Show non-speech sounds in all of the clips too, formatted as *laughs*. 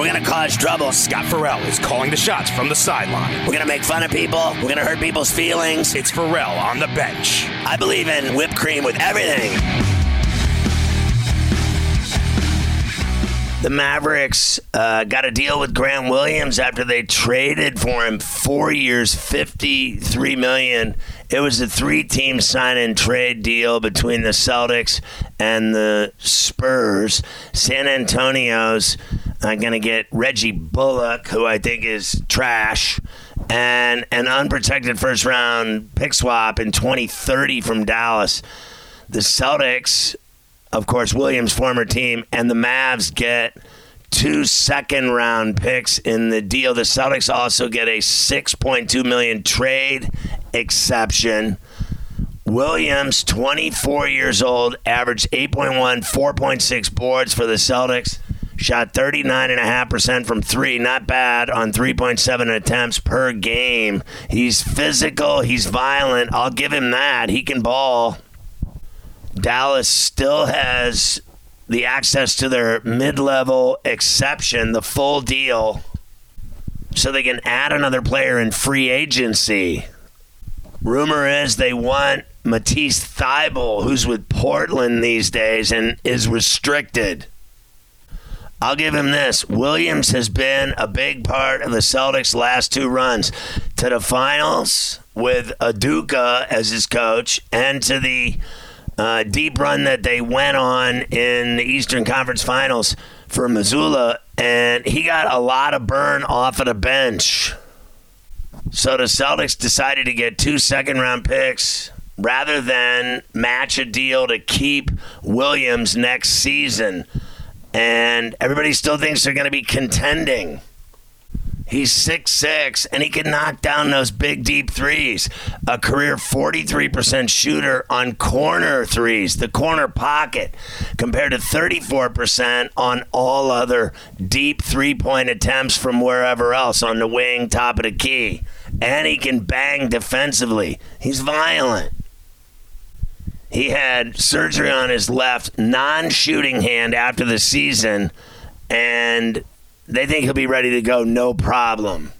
We're gonna cause trouble. Scott Ferrall is calling the shots from the sideline. We're gonna make fun of people. We're gonna hurt people's feelings. It's Ferrall on the bench. I believe in whipped cream with everything. The Mavericks uh, got a deal with Grant Williams after they traded for him four years, fifty-three million. It was a three-team sign-and trade deal between the Celtics and the Spurs. San Antonio's uh, going to get Reggie Bullock, who I think is trash, and an unprotected first-round pick swap in 2030 from Dallas. The Celtics of course, Williams' former team, and the Mavs get two second round picks in the deal. The Celtics also get a 6.2 million trade exception. Williams, 24 years old, averaged 8.1, 4.6 boards for the Celtics. Shot 39.5% from three. Not bad on 3.7 attempts per game. He's physical. He's violent. I'll give him that. He can ball. Dallas still has the access to their mid level exception, the full deal, so they can add another player in free agency. Rumor is they want Matisse Thybulle, who's with Portland these days and is restricted. I'll give him this. Williams has been a big part of the Celtics' last two runs to the finals with Udoka as his coach and to the uh, deep run that they went on in the Eastern Conference Finals for Mazzulla. and he got a lot of burn off of the bench. So the Celtics decided to get two second round picks rather than match a deal to keep Williams next season. And everybody still thinks they're going to be contending. He's six six, and he can knock down those big deep threes. A career 43% shooter on corner threes, the corner pocket, compared to 34% on all other deep three point attempts from wherever else on the wing, top of the key. And he can bang defensively. He's violent. He had surgery on his left non shooting hand after the season, and they think he'll be ready to go, no problem.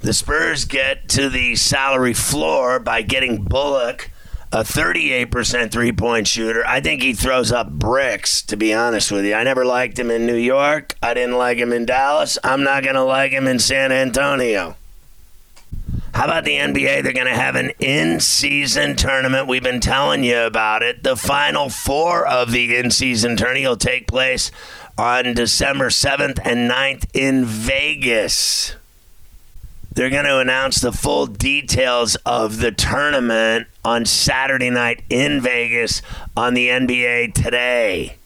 The Spurs get to the salary floor by getting Bullock, a 38% three point shooter. I think he throws up bricks, to be honest with you. I never liked him in New York. I didn't like him in Dallas. I'm not going to like him in San Antonio. How about the NBA? They're going to have an in season tournament. We've been telling you about it. The final four of the in season tourney will take place on December 7th and 9th in Vegas. They're going to announce the full details of the tournament on Saturday night in Vegas on the NBA today.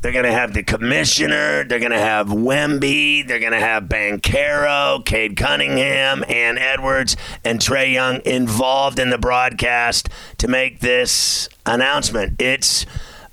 They're going to have the commissioner. They're going to have Wemby. They're going to have Banchero, Cade Cunningham, and Edwards, and Trae Young involved in the broadcast to make this announcement. It's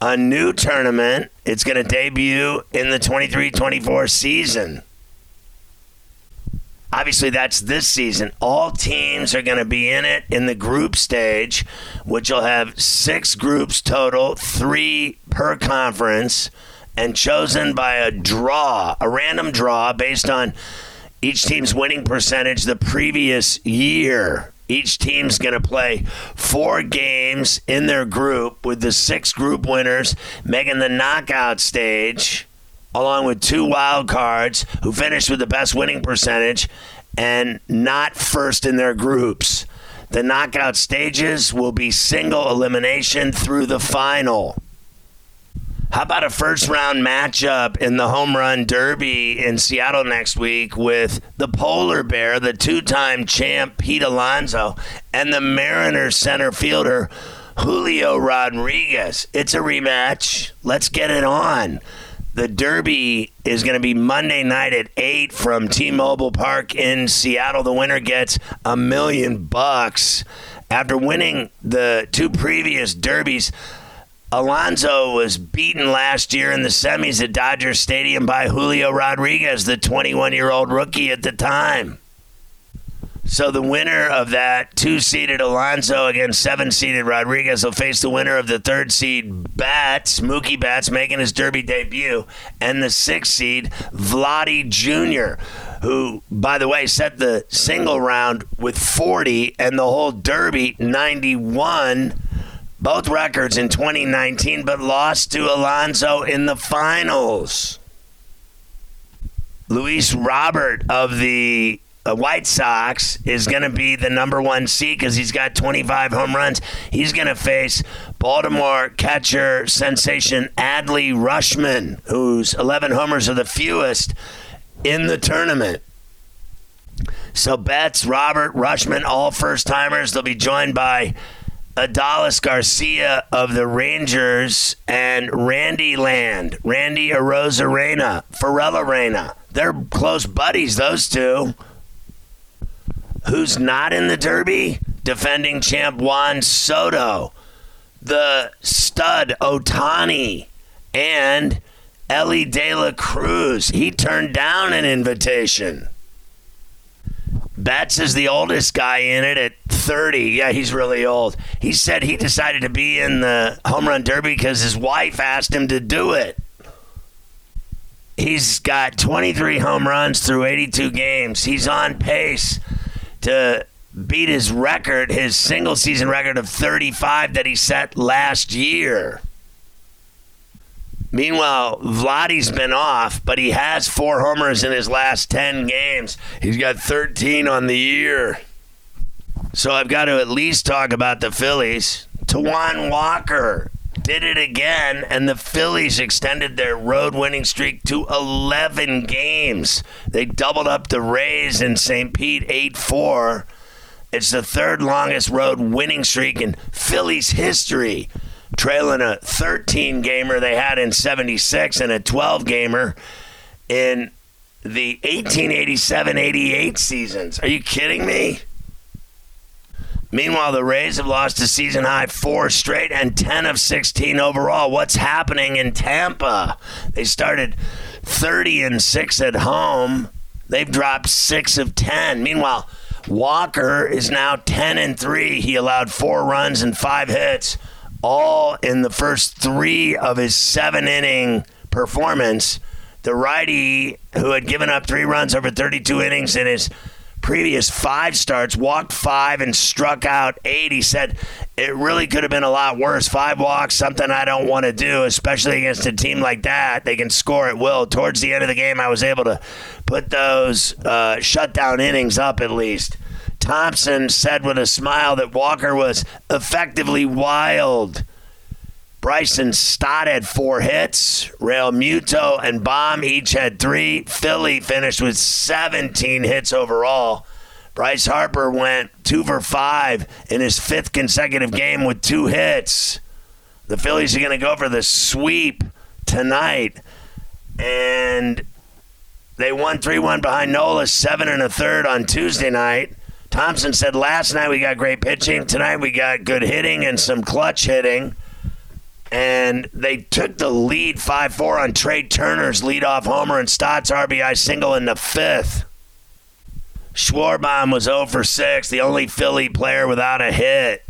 a new tournament. It's going to debut in the 23 24 season. Obviously, that's this season. All teams are going to be in it in the group stage, which will have six groups total, three per conference, and chosen by a draw, a random draw based on each team's winning percentage the previous year Each team's going to play four games in their group, with the six group winners making the knockout stage, along with two wild cards who finished with the best winning percentage and not first in their groups. The knockout stages will be single elimination through the final. How about a first round matchup in the home run derby in Seattle next week with the polar bear, the two time champ Pete Alonso, and the Mariners center fielder Julio Rodriguez? It's a rematch. Let's get it on. The Derby is going to be Monday night at 8 from T Mobile Park in Seattle. The winner gets a million bucks. After winning the two previous Derbies, Alonso was beaten last year in the semis at Dodger Stadium by Julio Rodriguez, the 21 year old rookie at the time. So the winner of that two-seeded Alonso against seven-seeded Rodriguez will face the winner of the third-seed Betts, Mookie Betts, making his Derby debut, and the sixth-seed Vladdy Jr., who, by the way, set the single round with 40 and the whole Derby 91 both records in 2019, but lost to Alonso in the finals. Luis Robert of the uh, White Sox is going to be the number one seed because he's got 25 home runs. He's going to face Baltimore catcher sensation Adley Rutschman, whose 11 homers are the fewest in the tournament. So Betts, Robert, Rutschman, all first timers. They'll be joined by Adolis Garcia of the Rangers and Randy Land, Randy Arozarena, Pharrell Arena. They're close buddies, those two. Who's not in the Derby? Defending champ Juan Soto, the stud Ohtani, and Elly De La Cruz. He turned down an invitation. Betts is the oldest guy in it at 30. Yeah, he's really old. He said he decided to be in the home run derby because his wife asked him to do it. He's got 23 home runs through 82 games. He's on pace to beat his record, his single season record of 35 that he set last year. Meanwhile, Vladdy's been off, but he has four homers in his last 10 games. He's got 13 on the year. So I've got to at least talk about the Phillies. Taijuan Walker did it again, and the Phillies extended their road winning streak to 11 games. They doubled up the Rays in St. Pete 8 4. It's the third longest road winning streak in Phillies history trailing a 13 gamer they had in 76 and a 12 gamer in the 1887 88 seasons. Are you kidding me? Meanwhile, the Rays have lost a season high four straight and 10 of 16 overall. What's happening in Tampa? They started 30 and 6 at home. They've dropped 6 of 10. Meanwhile, Walker is now 10 and 3. He allowed 4 runs and 5 hits all in the first three of his seven inning performance. The righty, who had given up three runs over 32 innings in his previous five starts, walked five and struck out eight. He said it really could have been a lot worse. Five walks, something I don't want to do, especially against a team like that. They can score at will. Towards the end of the game, I was able to put those uh, shutdown innings up at least. Thomson said with a smile that Walker was effectively wild. Bryson Stott had four hits. Realmuto and Bohm each had three. Philly finished with 17 hits overall. Bryce Harper went two for five in his fifth consecutive game with two hits. The Phillies are going to go for the sweep tonight. And they won 3 1 behind Nola, seven and a third on Tuesday night. Thomson said last night we got great pitching. Tonight we got good hitting and some clutch hitting. And they took the lead 5 4 on Trea Turner's leadoff homer and Stott's RBI single in the fifth. Schwarber was 0 for 6, the only Philly player without a hit.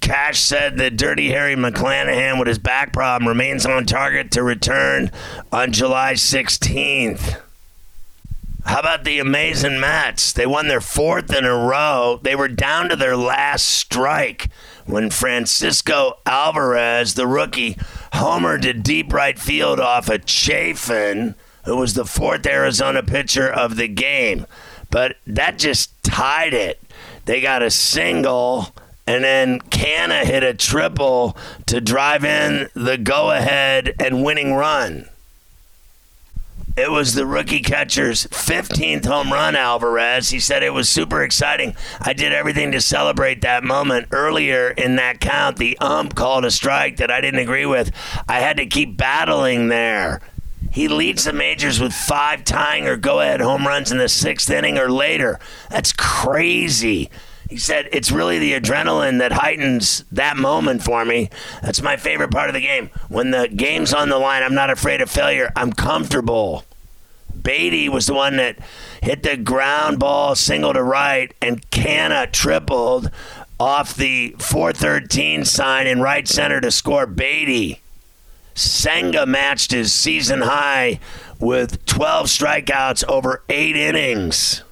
Cash said that Dirty Harry McClanahan, with his back problem, remains on target to return on July 16th. How about the amazing Mets? They won their fourth in a row. They were down to their last strike when Francisco Alvarez, the rookie, homered to deep right field off of Chafin, who was the fourth Arizona pitcher of the game. But that just tied it. They got a single, and then Canha hit a triple to drive in the go ahead and winning run. It was the rookie catcher's 15th home run, Alvarez. He said it was super exciting. I did everything to celebrate that moment. Earlier in that count, the ump called a strike that I didn't agree with. I had to keep battling there. He leads the majors with five tying or go ahead home runs in the sixth inning or later. That's crazy. He said, It's really the adrenaline that heightens that moment for me. That's my favorite part of the game. When the game's on the line, I'm not afraid of failure. I'm comfortable. Baty was the one that hit the ground ball single to right, and Canha tripled off the 413 sign in right center to score Baty. Senga matched his season high with 12 strikeouts over eight innings.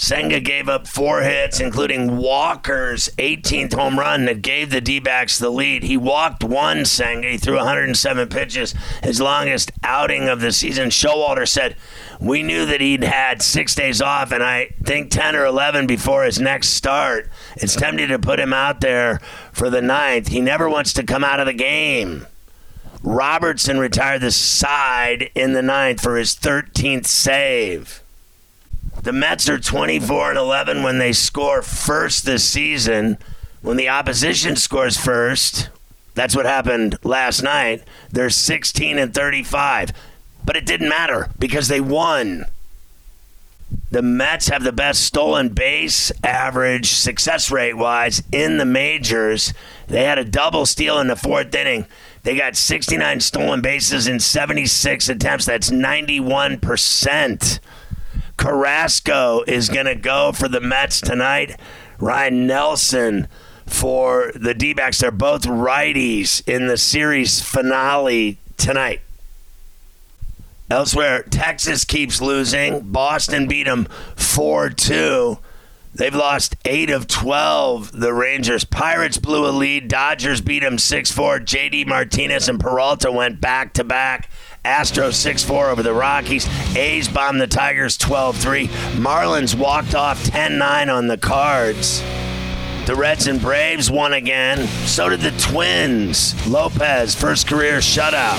Senga gave up four hits, including Walker's 18th home run that gave the D backs the lead. He walked one Senga. He threw 107 pitches, his longest outing of the season. Showalter said, We knew that he'd had six days off, and I think 10 or 11 before his next start. It's tempting to put him out there for the ninth. He never wants to come out of the game. Robertson retired the side in the ninth for his 13th save. The Mets are 24 and 11 when they score first this season. When the opposition scores first, that's what happened last night. They're 16 and 35. But it didn't matter because they won. The Mets have the best stolen base average success rate wise in the majors. They had a double steal in the fourth inning. They got 69 stolen bases in 76 attempts. That's 91%. Carrasco is *laughs* going to go for the Mets tonight. Ryan Nelson for the D backs. They're both righties in the series finale tonight. Elsewhere, Texas keeps losing. Boston beat them 4 2. They've lost 8 of 12, the Rangers. Pirates blew a lead. Dodgers beat them 6 4. JD Martinez and Peralta went back to back. Astros 6 4 over the Rockies. A's bombed the Tigers 12 3. Marlins walked off 10 9 on the Cards. The Reds and Braves won again. So did the Twins. Lopez, first career shutout.